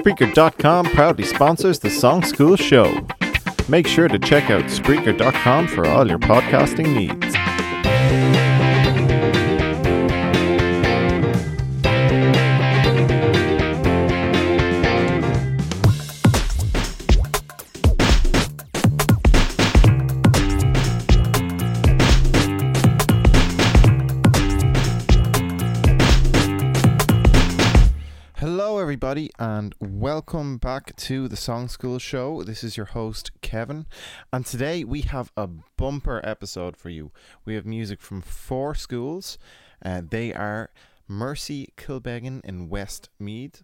Spreaker.com proudly sponsors the Song School Show. Make sure to check out Spreaker.com for all your podcasting needs. Welcome back to the Song School Show. This is your host, Kevin, and today we have a bumper episode for you. We have music from four schools. Uh, they are Mercy Kilbeggan in Westmeath,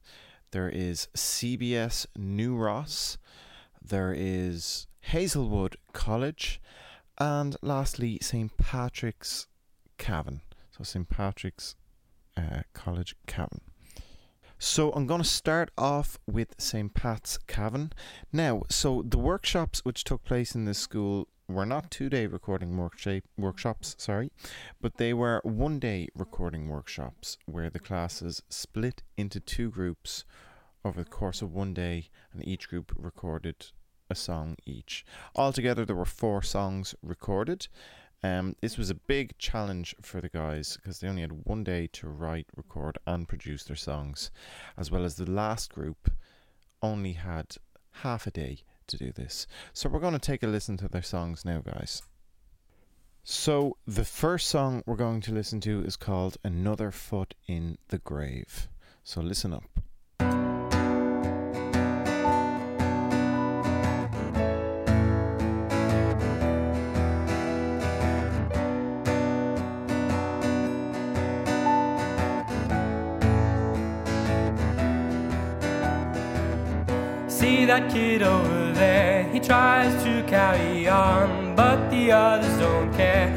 there is CBS New Ross, there is Hazelwood College, and lastly, St. Patrick's Cavan. So, St. Patrick's uh, College Cavan. So I'm going to start off with St. Pat's Cavan. Now, so the workshops which took place in this school were not two-day recording workshop workshops, sorry, but they were one-day recording workshops where the classes split into two groups over the course of one day, and each group recorded a song each. Altogether, there were four songs recorded. Um, this was a big challenge for the guys because they only had one day to write, record, and produce their songs, as well as the last group only had half a day to do this. So we're going to take a listen to their songs now, guys. So the first song we're going to listen to is called Another Foot in the Grave. So listen up. That kid over there, he tries to carry on, but the others don't care.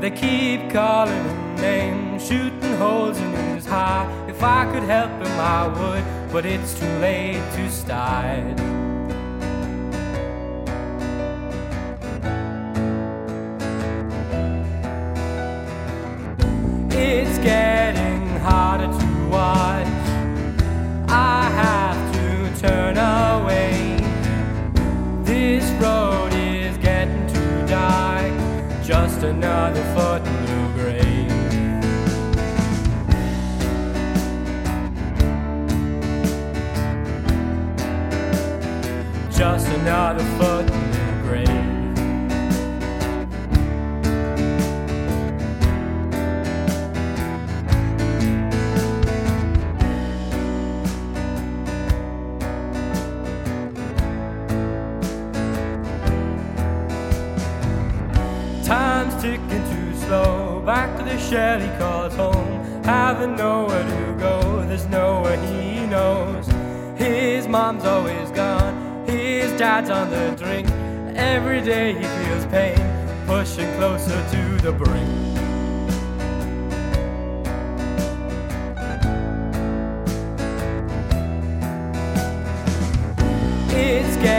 They keep calling him names, shooting holes in his heart. If I could help him, I would, but it's too late to start. Another foot in the grave. Time's ticking too slow. Back to the shed he calls home. Having nowhere to go, there's nowhere he knows. His mom's always gone. His dad's on the drink. Every day he feels pain, pushing closer to the brink. It's getting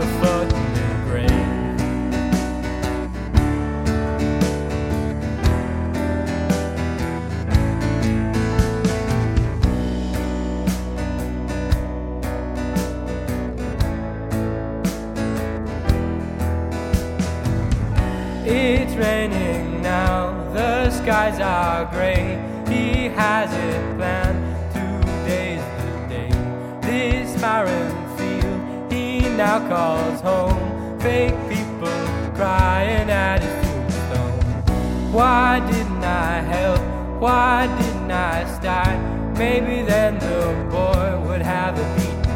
Another foot in the grave. It's raining now, the skies are gray. He has it planned, today's the day. This he now calls home. Fake people crying at his tombstone. Why didn't I help? Why didn't I start? Maybe then the boy would have a beaten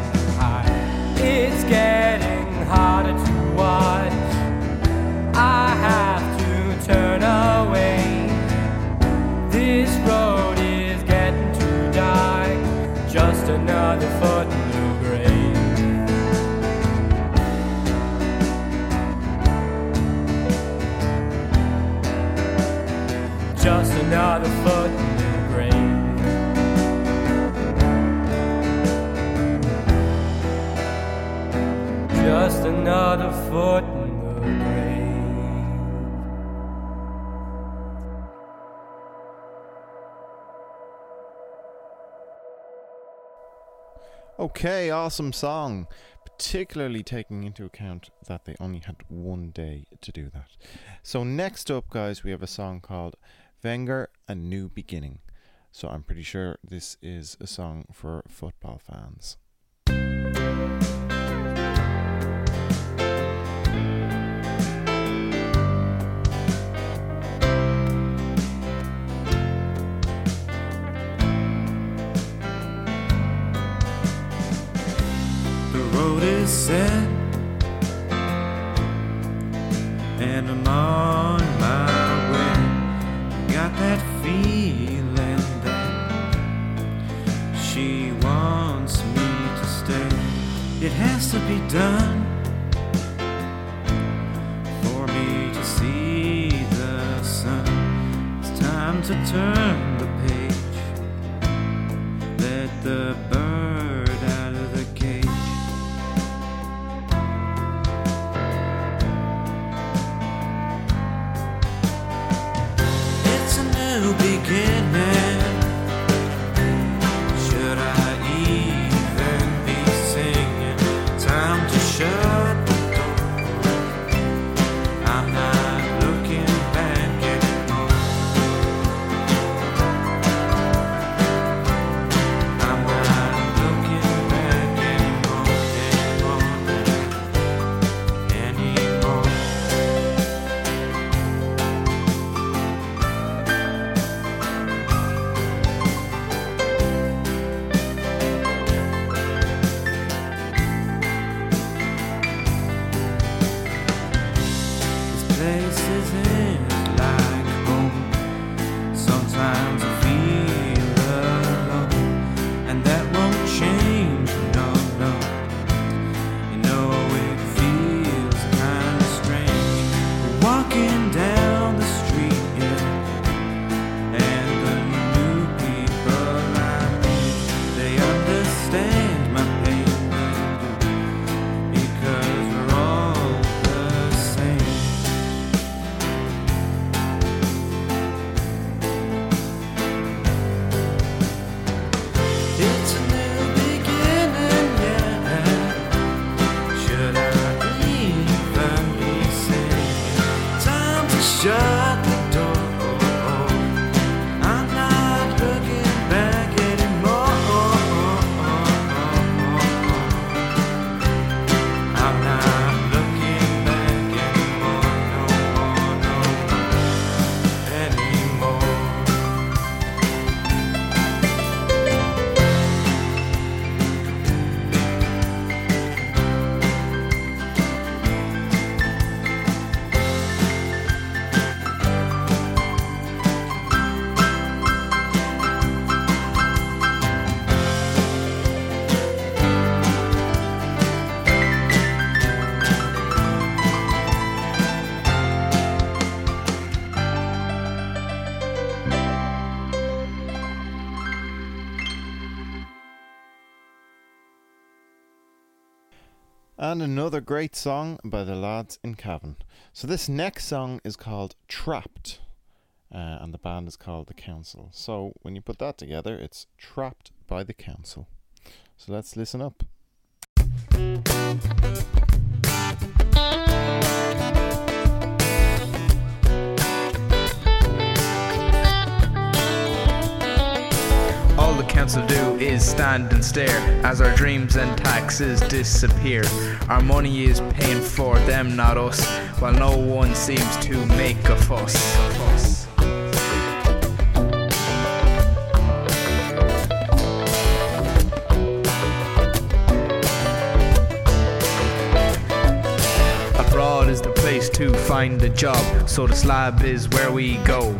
another foot in the grave. Okay, awesome song. Particularly taking into account that they only had one day to do that. So, next up, guys, we have a song called Wenger A New Beginning. So, I'm pretty sure this is a song for football fans. Is set, and I'm on my way. Got that feeling that she wants me to stay. It has to be done for me to see the sun. It's time to turn the page. Let the And another great song by the lads in Cavan. So this next song is called Trapped. Uh, and the band is called The Council. So when you put that together, it's Trapped by the Council. So let's listen up. Council do is stand and stare as our dreams and taxes disappear. Our money is paying for them, not us, while no one seems to make a fuss. Abroad is the place to find a job, so the slab is where we go.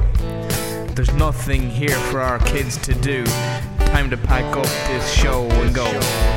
There's nothing here for our kids to do. Time to pack up this show and go.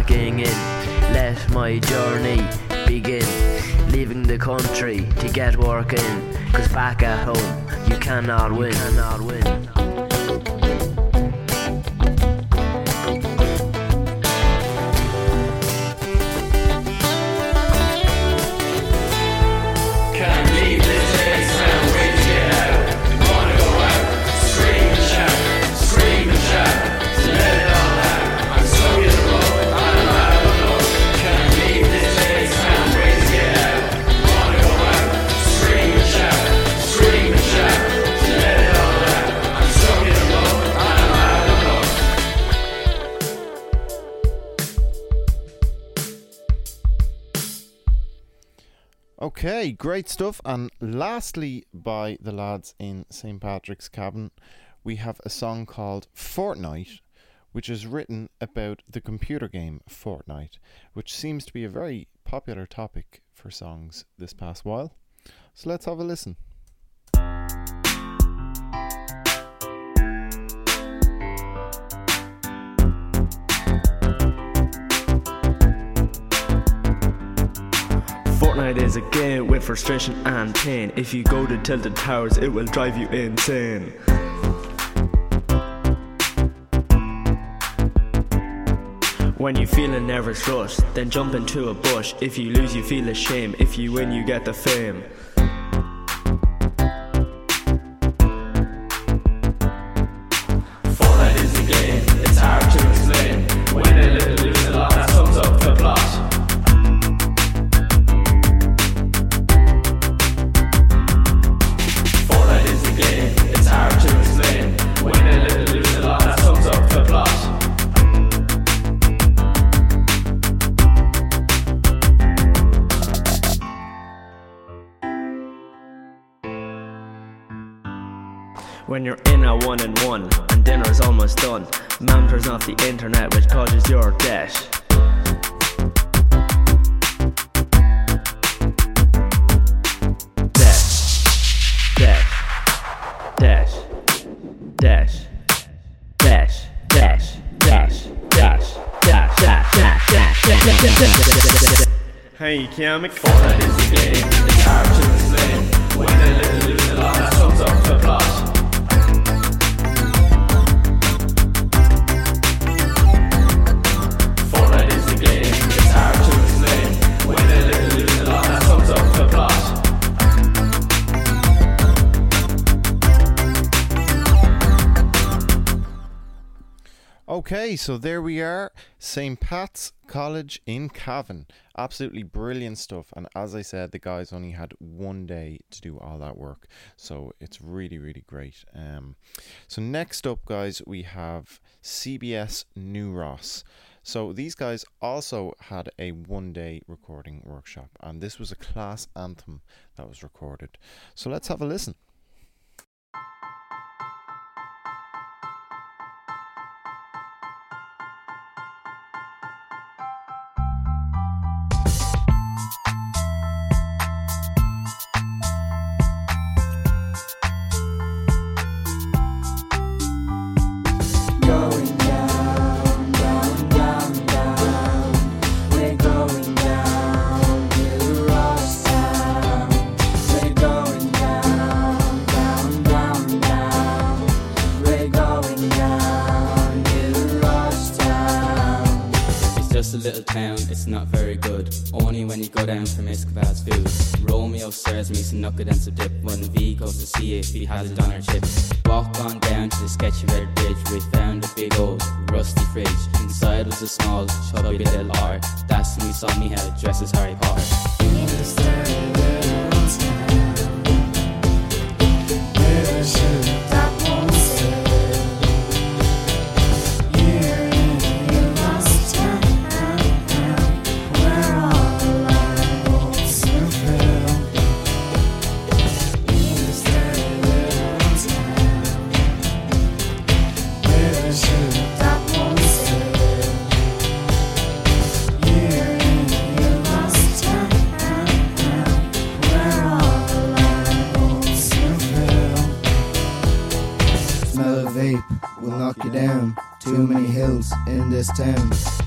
Packing in. Let my journey begin. Leaving the country to get working. Cause back at home, you cannot win. Cannot win. Great stuff. And lastly, by the lads in St. Patrick's Cavan, we have a song called Fortnite, which is written about the computer game Fortnite, which seems to be a very popular topic for songs this past while. So let's have a listen. Fortnite is a game with frustration and pain. If you go to Tilted Towers, it will drive you insane. When you feel a nervous rush, then jump into a bush. If you lose, you feel ashamed. If you win, you get the fame. When you're in a one and one and dinner's almost done, mom turns off the internet which causes your. Dash, dash, dash, dash, dash, dash, dash, dash, dash, dash, dash, dash, dash, dash, dash. Hey, Kiamik. Fortnite is the game, it's hard to explain. Win a little, lose a lot, Okay, so there we are, St. Pat's College in Cavan. Absolutely brilliant stuff. And as I said, the guys only had one day to do all that work, so it's really, really great. Um, so next up, guys, we have CBS New Ross. So these guys also had a one-day recording workshop, and this was a class anthem that was recorded. So let's have a listen. Not very good. Only when you go down from Escobar's food. Romeo serves me some knuckle and some dip. When V goes to see if he has it on her chip.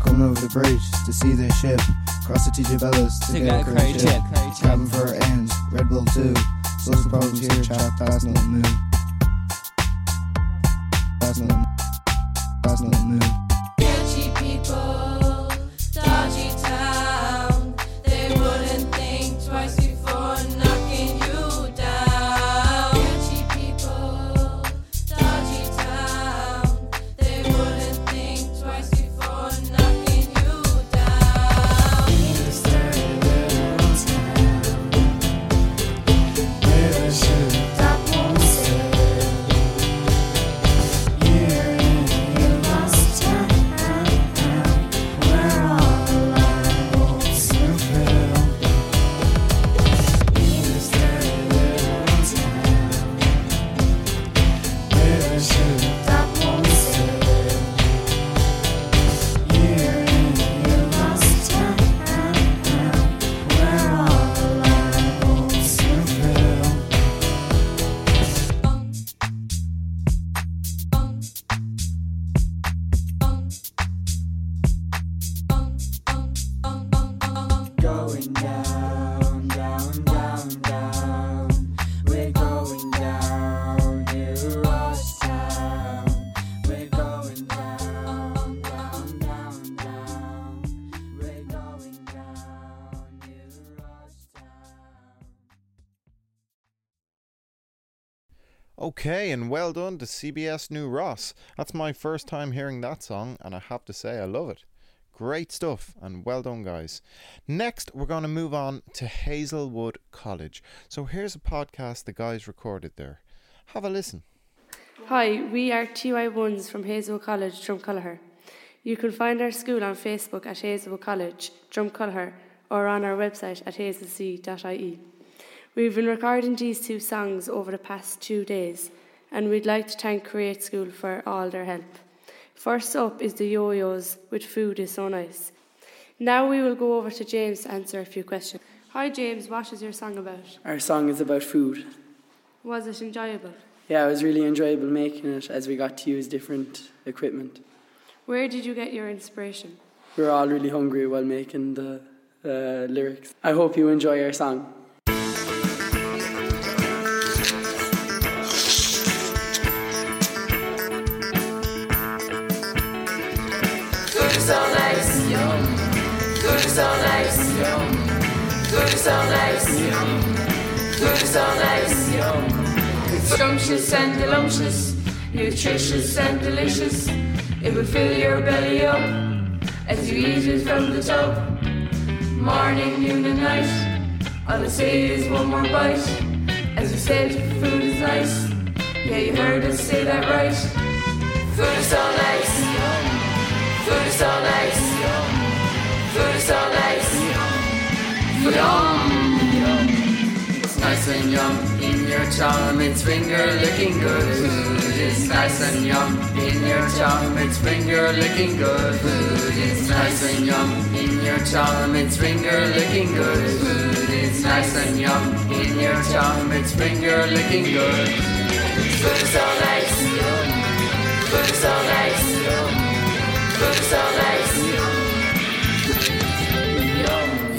Coming over the bridge to see their ship. Cross the TJ Bellas to, get, a curry chip. Cabin for ends, Red Bull 2. Social problems here, chat, that's not new. That's not, that's not new. Okay, and well done to CBS New Ross. That's my first time hearing that song, and I have to say I love it. Great stuff, and well done, guys. Next, we're going to move on to Hazelwood College. So here's a podcast the guys recorded there. Have a listen. Hi, we are TY1s from Hazelwood College, Dromcollogher. You can find our school on Facebook at Hazelwood College, Dromcollogher, or on our website at hazelc.ie. We've been recording these two songs over the past two days, and we'd like to thank Create School for all their help. First up is the yo-yos with Food is So Nice. Now we will go over to James to answer a few questions. Hi James, what is your song about? Our song is about food. Was it enjoyable? Yeah, it was really enjoyable making it as we got to use different equipment. Where did you get your inspiration? We were all really hungry while making the uh, lyrics. I hope you enjoy our song. Is so nice, is so nice, scrumptious and delicious, nutritious and delicious. It will fill your belly up as you eat it from the top. Morning, noon, and night. All I say is one more bite. As you said, food is nice. Yeah, you heard us say that right. Food is so nice. Food is so nice. Food is so nice. Yum. It's nice and yum in your charm, it's finger licking good. Food is nice and yum in your charm, it's finger licking good. Food is nice and yum in your charm, it's finger licking good. Food is nice and yum in your charm, it's finger licking good. Food is so nice. Food is so nice. Food is so nice.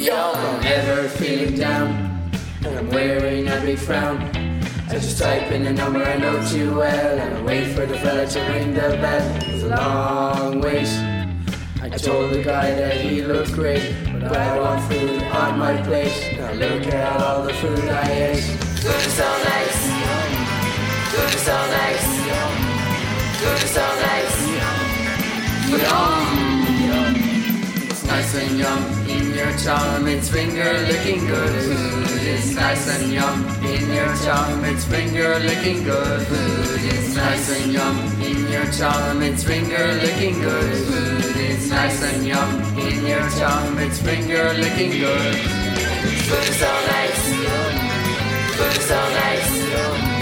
Yum. Yum. Ever feeling down, and I'm wearing big frown. I just type in a number I know too well, and I wait for the fella to ring the bell. It's a long wait. I told the guy that he looked great, but I want food on my plate. Now look at all the food I ate. Food is so nice. Food is so nice. Food is so nice. Yum. It's nice and yum your charm, it's finger licking good. Food is nice and yum in your charm, it's finger licking good. Food is nice and yum in your charm, it's finger licking good. Food is nice and yum in your charm, it's finger licking good. Food is so nice. Food is so nice.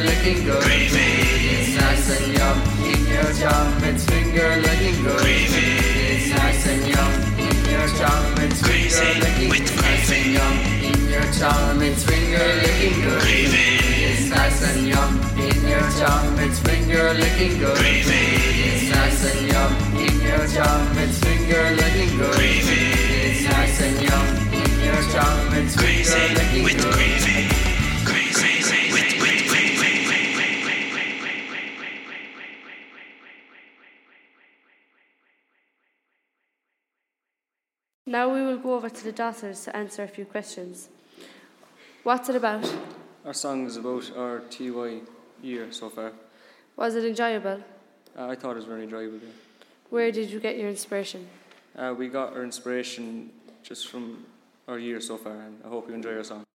Finger licking good. It's nice and yum in your tongue, it's finger licking good. It's nice and yum in your tongue, it's finger licking good. It's nice and yum in your tongue, it's finger licking good. It's nice and yum in your tongue, it's finger licking good. It's nice and yum in your tongue, it's finger licking good. It's nice and yum in your tongue, it's finger licking good. Now we will go over to the dancers to answer a few questions. What's it about? Our song is about our TY year so far. Was it enjoyable? Uh, I thought it was very enjoyable. Yeah. Where did you get your inspiration? Uh, we got our inspiration just from our year so far, and I hope you enjoy our song.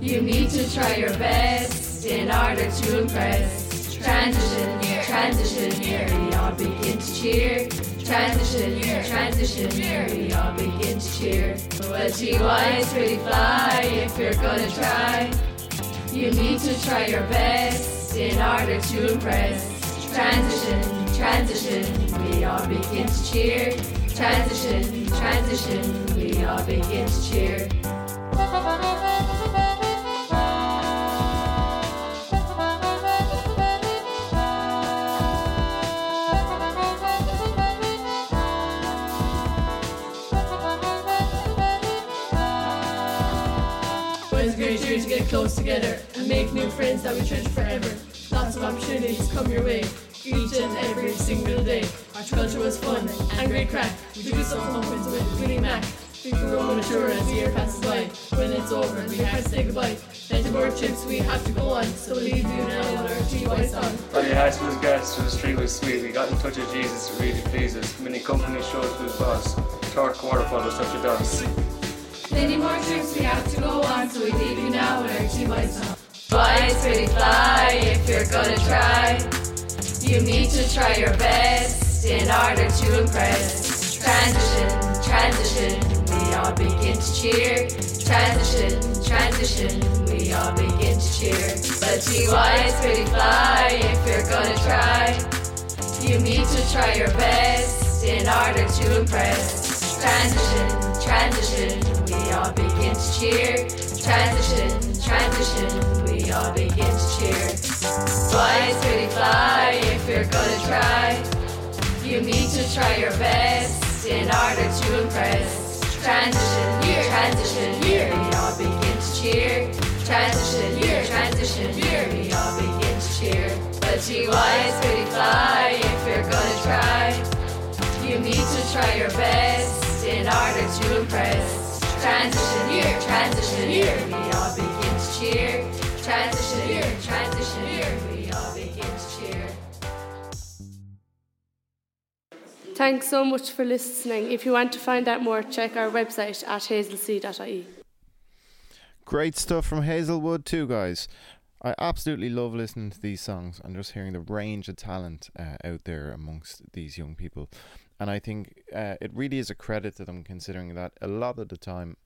You need to try your best in order to impress. Transition year, transition year, we all begin to cheer. Transition year, transition year, we all begin to cheer. Gee, why is pretty fly if you're gonna try? You need to try your best in order to impress. Transition, transition, we all begin to cheer. Transition, transition, we all begin to cheer. Together and make new friends that we treasure forever. Lots of opportunities come your way, each and every single day. Our culture was fun and great crack. We do some pumpkins with Winnie Mac. We grow mature as the year passes by. When it's over, we have to say goodbye. Plenty more trips, we have to go on. So leave you now with our TY song. On your heart was gas, so the street was sweet. We got in touch with Jesus, it really pleased us. Many company shows was boss. Torc waterfall was such a dance. Plenty more trips we have to go on, so we leave you now with our TY song. Fly is pretty fly if you're gonna try. You need to try your best in order to impress. Transition, transition, we all begin to cheer. Transition, transition, we all begin to cheer. The TY is pretty fly if you're gonna try. You need to try your best in order to impress. Transition, transition, we all begin to cheer. Transition, transition, we all begin to cheer. Fly is pretty fly if you're gonna try. You need to try your best in order to impress. Transition, year, transition, year, we all begin to cheer. Transition, year, transition, year, we all begin to cheer. The TY is pretty fly if you're gonna try. You need to try your best in order to impress. Transition year, transition year, we all begin to cheer. Transition year, transition year, we all begin to cheer. Thanks so much for listening. If you want to find out more, check our website at hazelc.ie. Great stuff from Hazelwood too, guys. I absolutely love listening to these songs and just hearing the range of talent uh, out there amongst these young people. And I think uh, it really is a credit to them, considering that a lot of the time,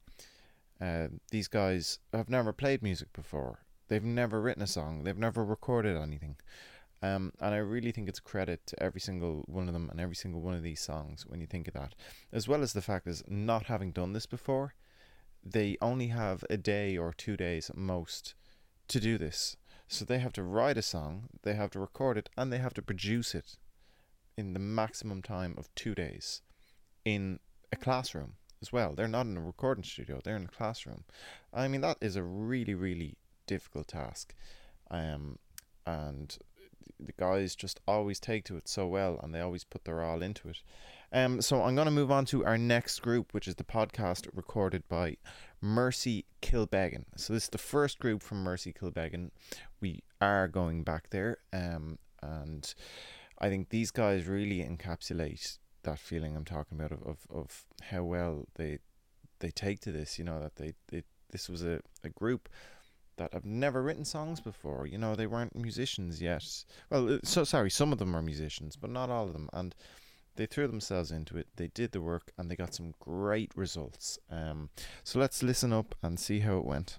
uh, these guys have never played music before. They've never written a song. They've never recorded anything. Um, and I really think it's a credit to every single one of them and every single one of these songs when you think of that. As well as the fact is not having done this before, they only have a day or two days at most to do this. So they have to write a song, they have to record it, and they have to produce it in the maximum time of two days in a classroom as well. They're not in a recording studio, they're in a classroom. I mean, that is a really, really difficult task. Um, and the guys just always take to it so well and they always put their all into it. Um, so I'm going to move on to our next group, which is the podcast recorded by Mercy Kilbeggan. So this is the first group from Mercy Kilbeggan. We are going back there, um, and I think these guys really encapsulate that feeling I'm talking about of, of, of how well they they take to this. You know that they, they this was a, a group that have never written songs before. You know, they weren't musicians yet. Well, uh, so sorry, some of them are musicians, but not all of them. And they threw themselves into it. They did the work, and they got some great results. Um, so let's listen up and see how it went.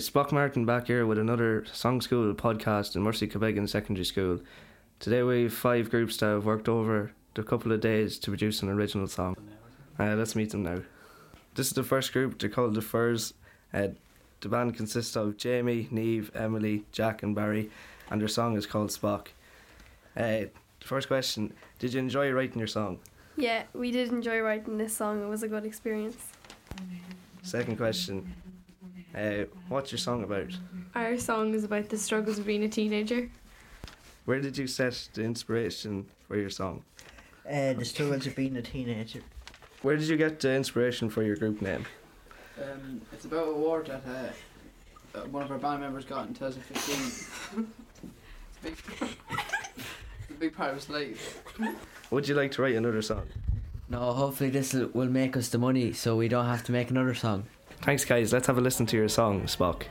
Spock Martin back here with another Song School podcast in Mercy Kilbeggan Secondary School. Today we have five groups that have worked over a couple of days to produce an original song. Uh, let's meet them now. This is the first group, they're called The Furs. Uh, the band consists of Jamie, Neve, Emily, Jack, and Barry, and their song is called Spock. Uh, first question Did you enjoy writing your song? Yeah, we did enjoy writing this song. It was a good experience. Second question uh, What's your song about? Our song is about the struggles of being a teenager. Where did you set the inspiration for your song? Uh, the struggles of being a teenager. Where did you get the inspiration for your group name? Um, it's about a award that uh, uh, one of our band members got in 2015. it's, a big, it's a big part of his life. Would you like to write another song? No, hopefully this will will make us the money so we don't have to make another song. Thanks, guys. Let's have a listen to your song, Spock.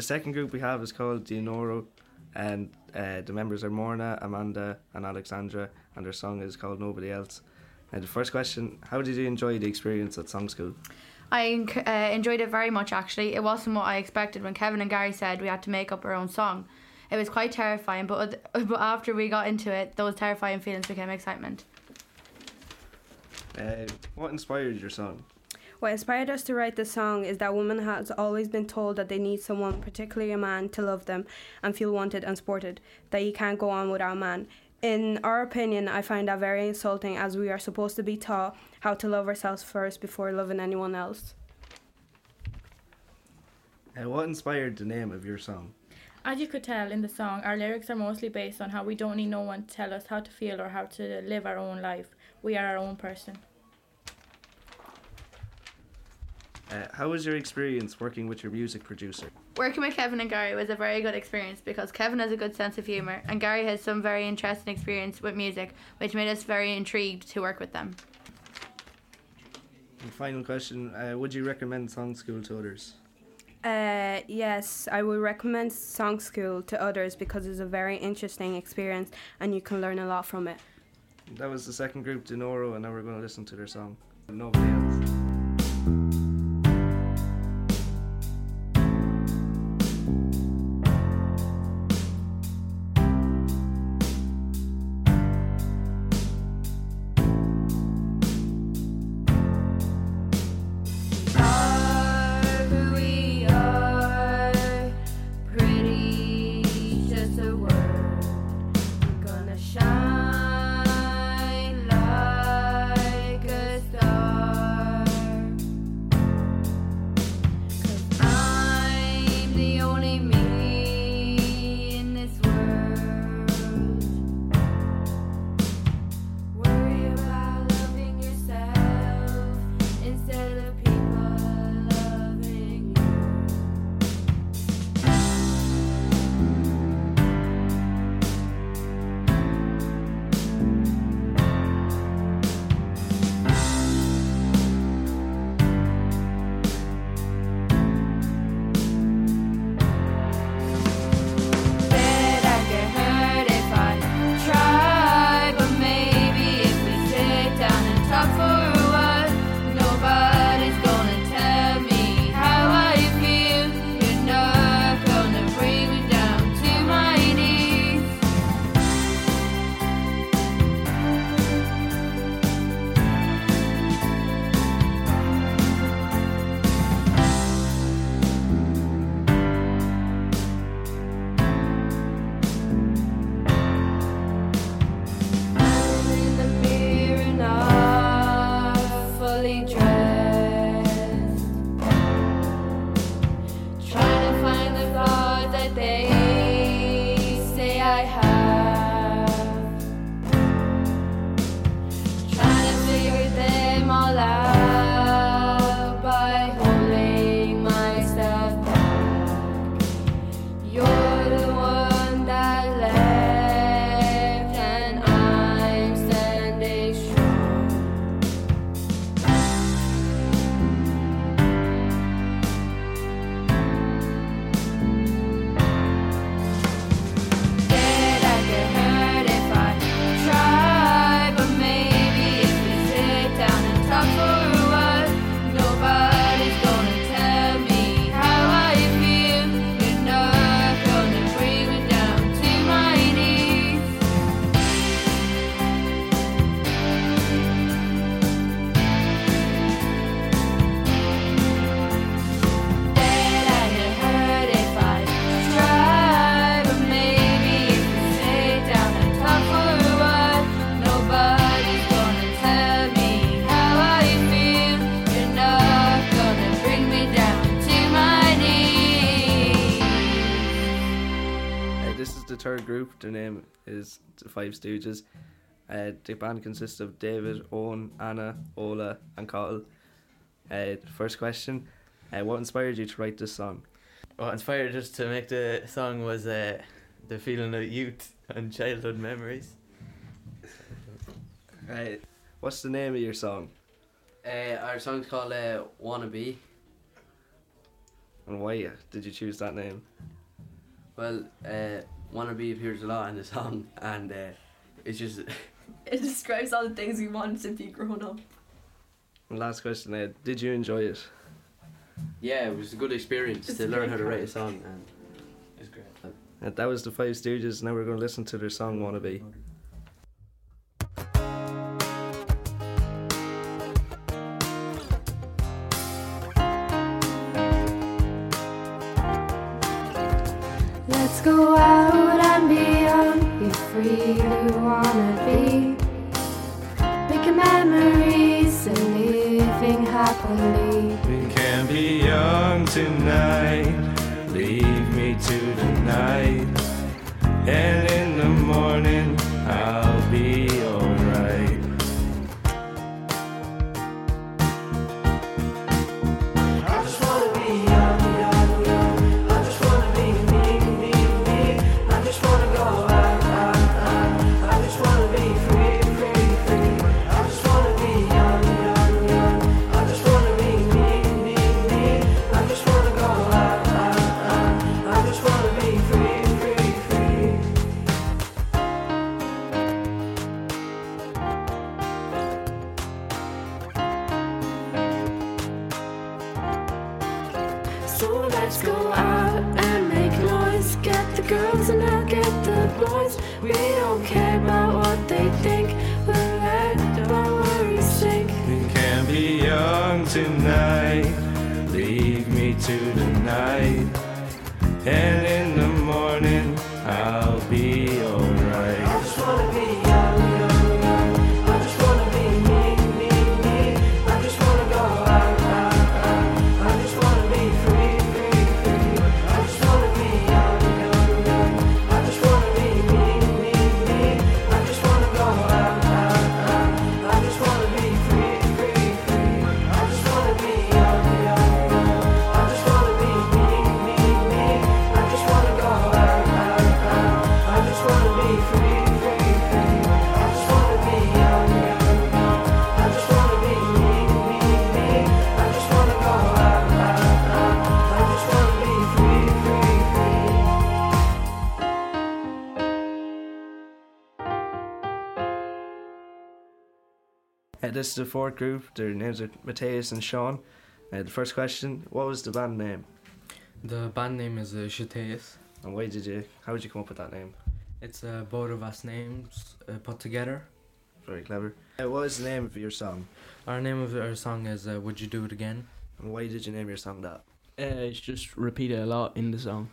The second group we have is called Dionoro, and uh, the members are Morna, Amanda, and Alexandra, and their song is called Nobody Else. And the first question How did you enjoy the experience at Song School? I uh, enjoyed it very much actually. It wasn't what I expected when Kevin and Gary said we had to make up our own song. It was quite terrifying, but but after we got into it, those terrifying feelings became excitement. Uh, what inspired your song? What inspired us to write this song is that women has always been told that they need someone, particularly a man, to love them and feel wanted and supported, that you can't go on without a man. In our opinion, I find that very insulting as we are supposed to be taught how to love ourselves first before loving anyone else. And what inspired the name of your song? As you could tell in the song, our lyrics are mostly based on how we don't need no one to tell us how to feel or how to live our own life. We are our own person. Uh, how was your experience working with your music producer? Working with Kevin and Gary was a very good experience because Kevin has a good sense of humour and Gary has some very interesting experience with music, which made us very intrigued to work with them. And final question uh, Would you recommend Song School to others? Uh, yes, I would recommend Song School to others because it's a very interesting experience and you can learn a lot from it. That was the second group, Denoro, and now we're going to listen to their song. Nobody else. The third group. Their name is the Five Stooges. Uh, the band consists of David, Owen, Anna, Ola, and Kyle. Uh, first question: uh, What inspired you to write this song? What inspired us to make the song was uh, the feeling of youth and childhood memories. Right. What's the name of your song? Uh, our song's called uh, Wannabe. And why did you choose that name? Well, uh, Wannabe appears a lot in the song, and uh, it's just. It describes all the things we wanted to be grown up. Last question: uh, Did you enjoy it? yeah, it was a good experience It's to learn how to write a song, and It's great. Uh, that was the Five Stooges. Now we're going to listen to their song "Wannabe." Let's this is the fourth group. Their names are Matthias and Sean. Uh, the first question: What was the band name? The band name is uh, Shateus. And why did you? How did you come up with that name? It's uh, both of us names uh, put together. Very clever. Uh, what is the name of your song? Our name of our song is uh, Would You Do It Again? And why did you name your song that? Uh, it's just repeated a lot in the song.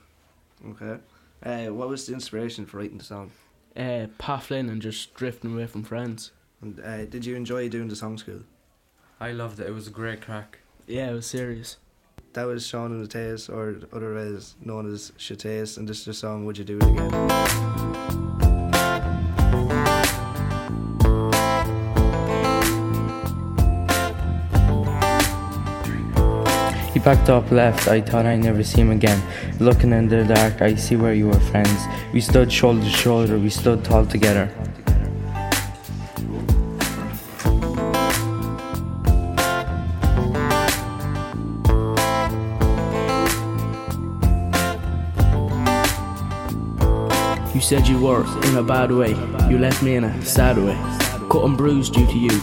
Okay. Uh, what was the inspiration for writing the song? Uh, pathling and just drifting away from friends. And uh, did you enjoy doing the song school? I loved it. It was a great crack. Yeah, it was serious. That was Sean and Matthias, or otherwise known as Shateus, and this is the song Would You Do It Again? He backed up left, I thought I'd never see him again. Looking in the dark, I see where you were friends. We stood shoulder to shoulder, we stood tall together. You said you were in a bad way. You left me in a sad way. Cut and bruised due to you.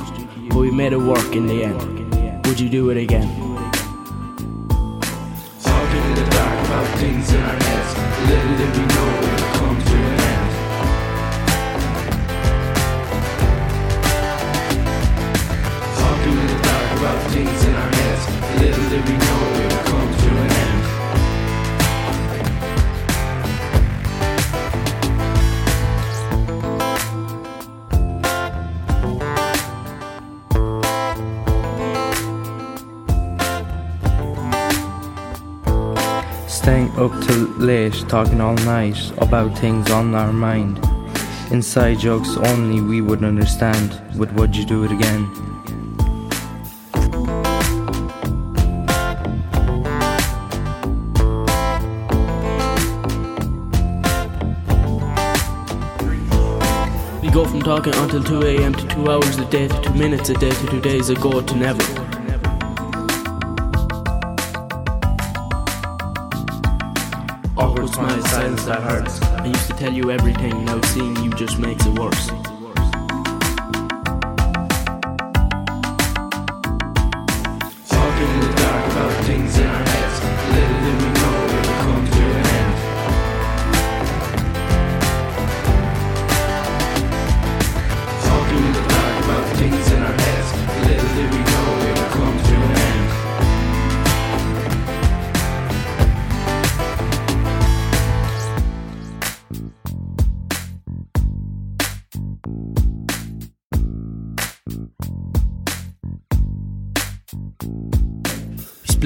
But we made it work in the end. Would you do it again? Talking in the dark about things in our heads. Little did we staying up till late, talking all night about things on our mind. Inside jokes only we would understand, but would you do it again? We go from talking until 2 a.m. to 2 hours a day to 2 minutes a day to 2 days ago to never. Silence hurts. I used to tell you everything, now seeing you just makes it worse.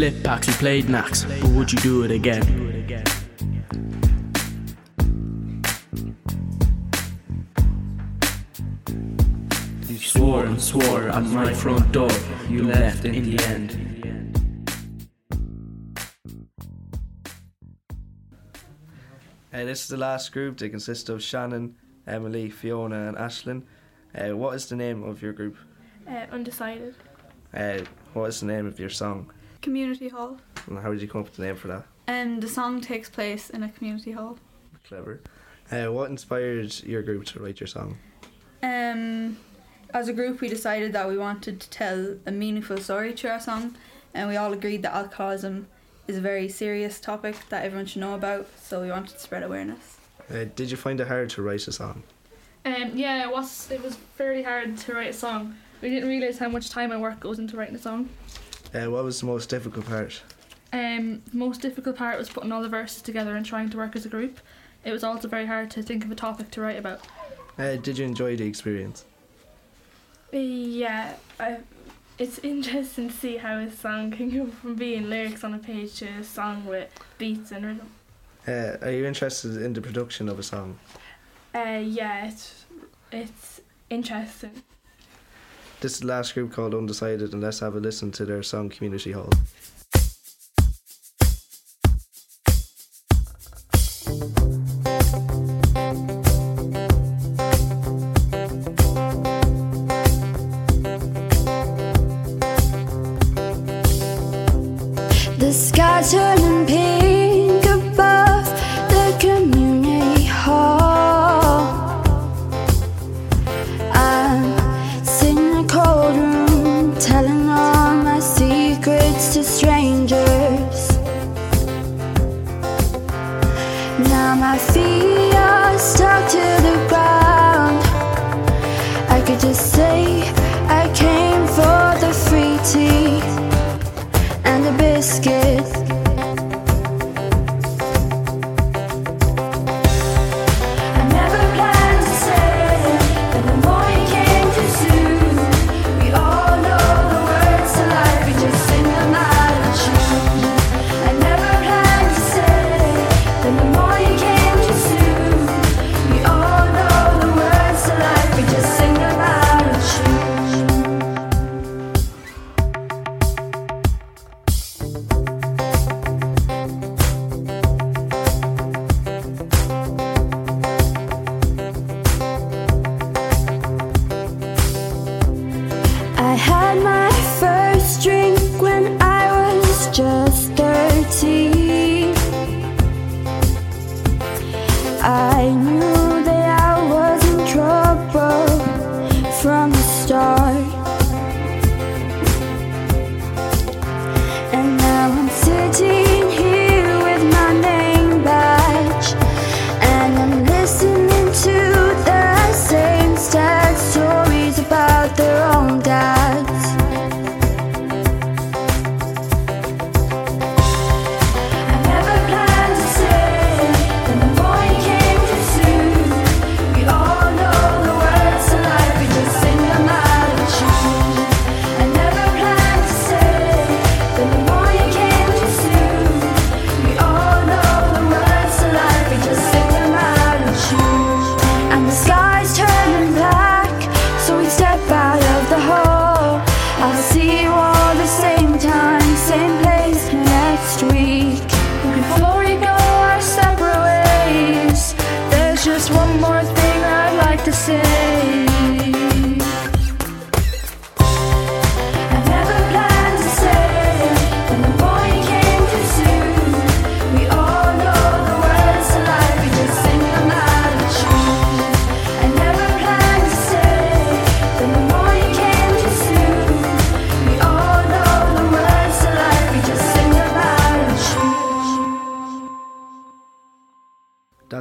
We packs, we played knacks, but would you do it again? You swore and swore at my front door, you left in the end. Uh, this is the last group. They consist of Shannon, Emily, Fiona, and Ashlyn. Uh, what is the name of your group? Uh, undecided. Uh, what is the name of your song? Community hall. And how did you come up with the name for that? And the song takes place in a community hall. Clever. Uh, what inspired your group to write your song? Um, as a group, we decided that we wanted to tell a meaningful story to our song, and we all agreed that alcoholism is a very serious topic that everyone should know about. So we wanted to spread awareness. Uh, did you find it hard to write a song? Um, yeah, it was it was fairly hard to write a song. We didn't realise how much time and work goes into writing a song. Uh, what was the most difficult part? Um, the most difficult part was putting all the verses together and trying to work as a group. It was also very hard to think of a topic to write about. Uh, did you enjoy the experience? Yeah, I, it's interesting to see how a song can go from being lyrics on a page to a song with beats and rhythm. Uh, are you interested in the production of a song? Uh, yeah, it's it's interesting. This is the last group called Undecided, and let's have a listen to their song Community Hall.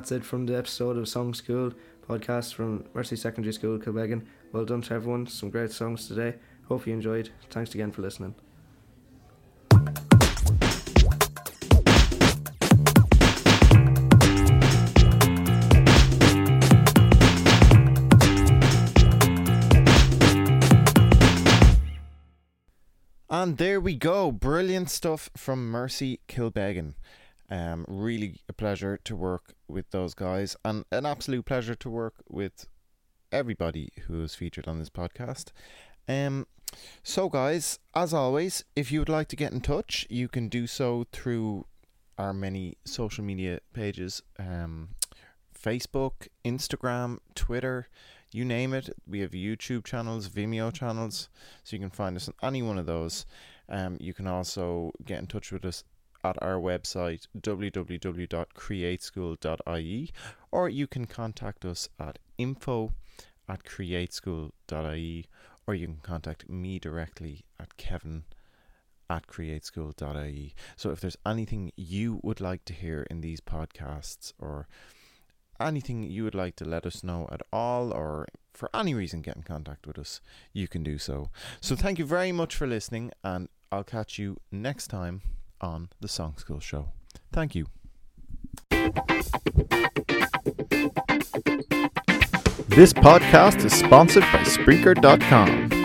That's it from the episode of Song School podcast from Mercy Secondary School, Kilbeggan. Well done to everyone. Some great songs today. Hope you enjoyed. Thanks again for listening. And there we go. Brilliant stuff from Mercy Kilbeggan. Um, really a pleasure to work with those guys, and an absolute pleasure to work with everybody who is featured on this podcast. Um, so, guys, as always, if you would like to get in touch, you can do so through our many social media pages um, Facebook, Instagram, Twitter, you name it. We have YouTube channels, Vimeo channels, so you can find us on any one of those. Um, you can also get in touch with us at our website www.createschool.ie or you can contact us at info at createschool.ie or you can contact me directly at kevin at createschool.ie. So if there's anything you would like to hear in these podcasts or anything you would like to let us know at all or for any reason get in contact with us, you can do so. So thank you very much for listening and I'll catch you next time on the Song School Show. Thank you. This podcast is sponsored by Spreaker.com.